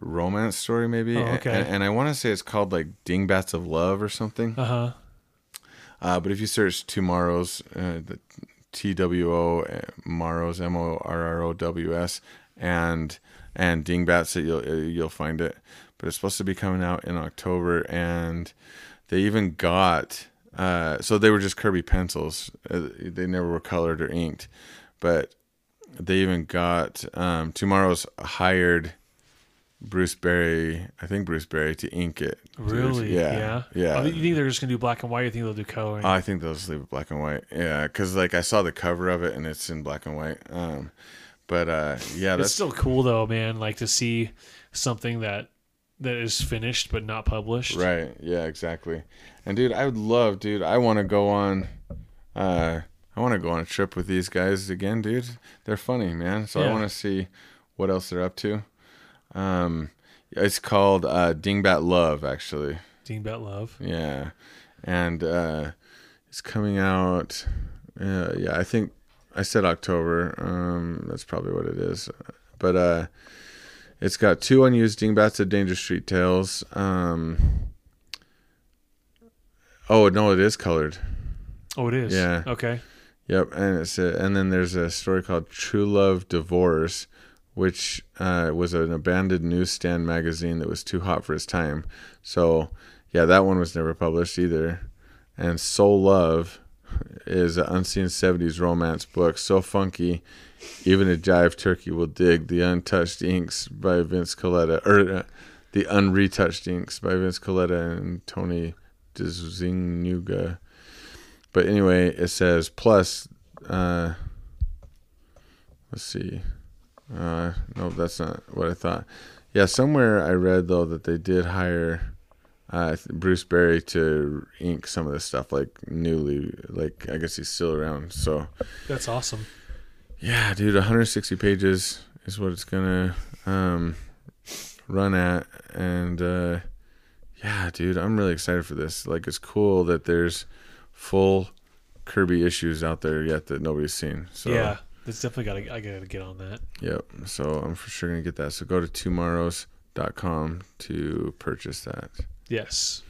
romance story maybe. Oh, okay. And, and I want to say it's called like Dingbats of Love or something. Uh huh. Uh, but if you search TwoMorrows uh, the T W O uh, Morrows M O R R O W S and and Dingbats, that you'll uh, you'll find it. But it's supposed to be coming out in October, and they even got uh, so they were just Kirby pencils. Uh, they never were colored or inked, but they even got um, TwoMorrows hired. Bruce Berry, I think Bruce Berry to ink it. Really? Yeah. Yeah. Yeah. Oh, you think they're just gonna do black and white? Or you think they'll do coloring? I think they'll just leave it black and white. Yeah, because like I saw the cover of it and it's in black and white. Um, but uh, yeah, it's that's still cool though, man. Like to see something that that is finished but not published. right. Yeah, exactly. And dude, I would love, dude. I want to go on. Uh, I want to go on a trip with these guys again, dude. They're funny, man. So I want to see what else they're up to. Um, it's called uh, Dingbat Love, actually. Dingbat Love. Yeah, and uh, it's coming out. Uh, yeah, I think I said October. Um, that's probably what it is. But uh, it's got two unused Dingbats of Danger Street Tales. Um, oh no, it is colored. Oh, it is. Yeah. Okay. Yep, and it's a, and then there's a story called True Love Divorce, which uh, was an abandoned newsstand magazine that was too hot for its time. So yeah, that one was never published either. And Soul Love is an unseen '70s romance book, so funky, even a jive turkey will dig. The Untouched Inks by Vince Colletta, or uh, the Unretouched Inks by Vince Colletta and Tony DeZuniga. But anyway, it says plus. Uh, let's see. Uh, no, that's not what I thought. Yeah, somewhere I read though that they did hire uh, Bruce Berry to ink some of this stuff, like newly. Like I guess he's still around. So That's awesome. yeah, dude, 160 pages is what it's gonna um, run at, and uh, yeah, dude, I'm really excited for this. Like, it's cool that there's full Kirby issues out there yet that nobody's seen. So yeah. It's definitely gotta I gotta get on that. yep. So I'm for sure gonna get that. So go to twomorrows.com to purchase that. Yes.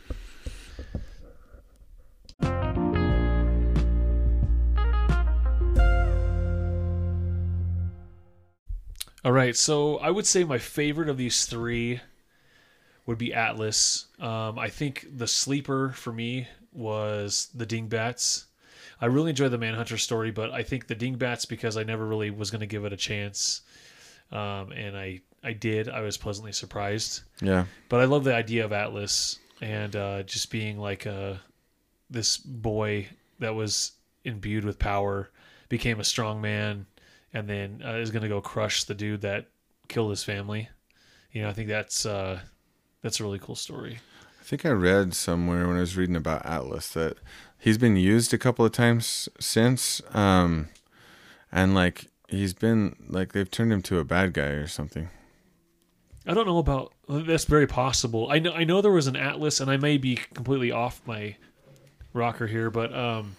All right, so I would say my favorite of these three would be Atlas. Um, I think the sleeper for me was the Dingbats. I really enjoyed the Manhunter story, but I think the Dingbats because I never really was going to give it a chance, um, and I I did. I was pleasantly surprised. Yeah. But I love the idea of Atlas and uh, just being like a this boy that was imbued with power became a strong man, and then uh, is going to go crush the dude that killed his family. You know, I think that's uh, that's a really cool story. I think I read somewhere when I was reading about Atlas that he's been used a couple of times since, um, and like he's been like they've turned him to a bad guy or something. I don't know about that's very possible. I know I know there was an Atlas, and I may be completely off my rocker here, but um,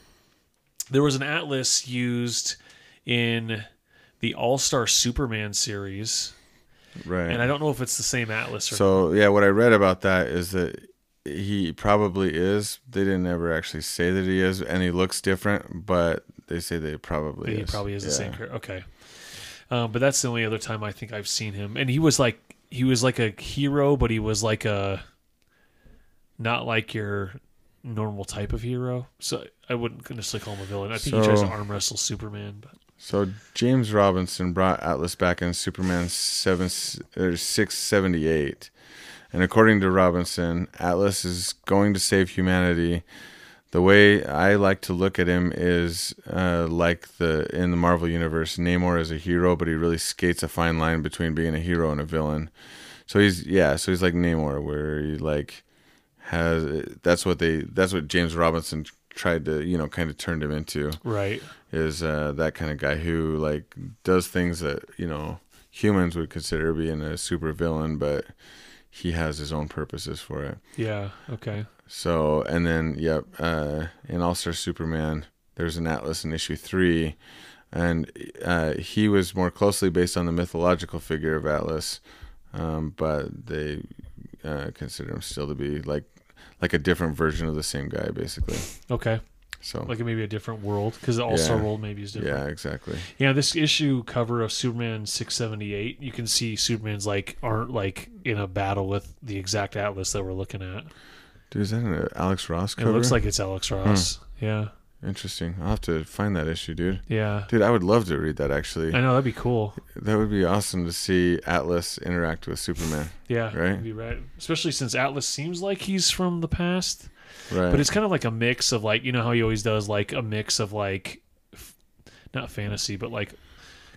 there was an Atlas used in the All Star Superman series, Right. and I don't know if it's the same Atlas or So yeah, what I read about that is that he probably is. They didn't ever actually say that he is, and he looks different, but they say that he probably he is. probably is the same character. Okay, um, but that's the only other time I think I've seen him, and he was like he was like a hero, but he was like a not like your normal type of hero. So I wouldn't necessarily call him a villain. I think he tries to arm wrestle Superman, but So James Robinson brought Atlas back in Superman seven or six seventy eight, and according to Robinson, Atlas is going to save humanity. The way I like to look at him is uh, like the in the Marvel universe, Namor is a hero, but he really skates a fine line between being a hero and a villain. So he's yeah, so he's like Namor, where he like has that's what they that's what James Robinson tried to you know kind of turned him into right. is uh, that kind of guy who like does things that you know humans would consider being a super villain, but he has his own purposes for it. Yeah. Okay. So and then yep, uh, in All Star Superman, there's an Atlas in issue three, and uh, he was more closely based on the mythological figure of Atlas, um, but they uh, consider him still to be like like a different version of the same guy, basically. Okay. So Like maybe a different world because the All Star Yeah. world maybe is different. yeah, exactly. Yeah, this issue cover of Superman 678, you can see Superman's like aren't like in a battle with the exact Atlas that we're looking at. Dude, is that an Alex Ross cover? It looks like it's Alex Ross. Yeah. Interesting. I'll have to find that issue, dude. Yeah. Dude, I would love to read that actually. I know that'd be cool. That would be awesome to see Atlas interact with Superman. Yeah. Right? Be right. Especially since Atlas seems like he's from the past. Right. But it's kind of like a mix of like you know how he always does like a mix of like f- not fantasy but like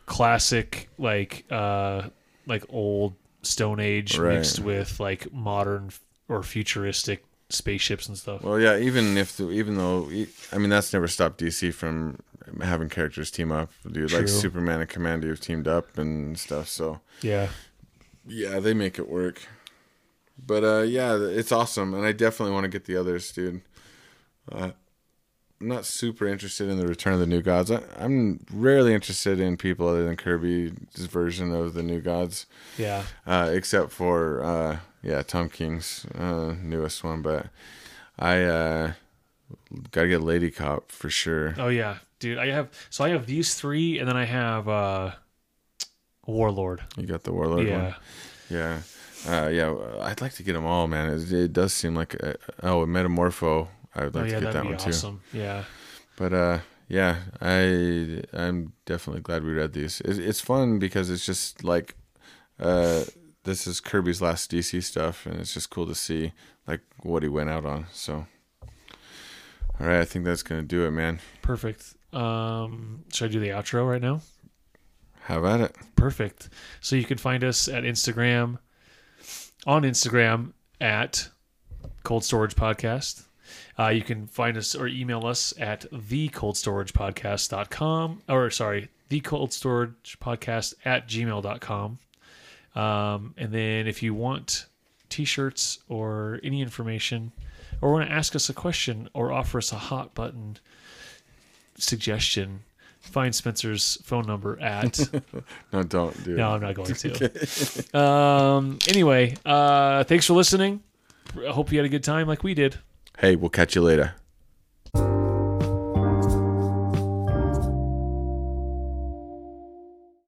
classic like uh like old stone age Right. mixed with like modern or futuristic spaceships and stuff. well, yeah. Even if the, even though I mean that's never stopped DC from having characters team up, dude. Like Superman and Kamandi have teamed up and stuff. So Yeah. yeah, they make it work. But uh, yeah, it's awesome, and I definitely want to get the others, dude. Uh, I'm not super interested in the Return of the New Gods. I, I'm rarely interested in people other than Kirby's version of the New Gods. Yeah. uh, except for uh, yeah, Tom King's uh, newest one. But I uh, gotta get Lady Cop for sure. Oh yeah, dude. I have so I have these three, and then I have uh Warlord. You got the Warlord yeah. one, yeah, uh, yeah. I'd like to get them all, man. It, it does seem like a, oh, Metamorpho. I would Oh like yeah, to get that be one too. Yeah. But uh, yeah, I I'm definitely glad we read these. It, it's fun because it's just like uh, this is Kirby's last DC stuff, and it's just cool to see like what he went out on. So, all right, I think that's gonna do it, man. Perfect. Um, should I do the outro right now? Have at it. Perfect. So you can find us at Instagram, on Instagram at Cold Storage Podcast. Uh, you can find us or email us at thecoldstoragepodcast.com or sorry, the cold storage podcast at gmail.com. Um, and then if you want t-shirts or any information or want to ask us a question or offer us a hot button suggestion, find Spencer's phone number at No, don't do no, it. I'm not going to. um, anyway, uh, thanks for listening. I hope you had a good time like we did. Hey, we'll catch you later.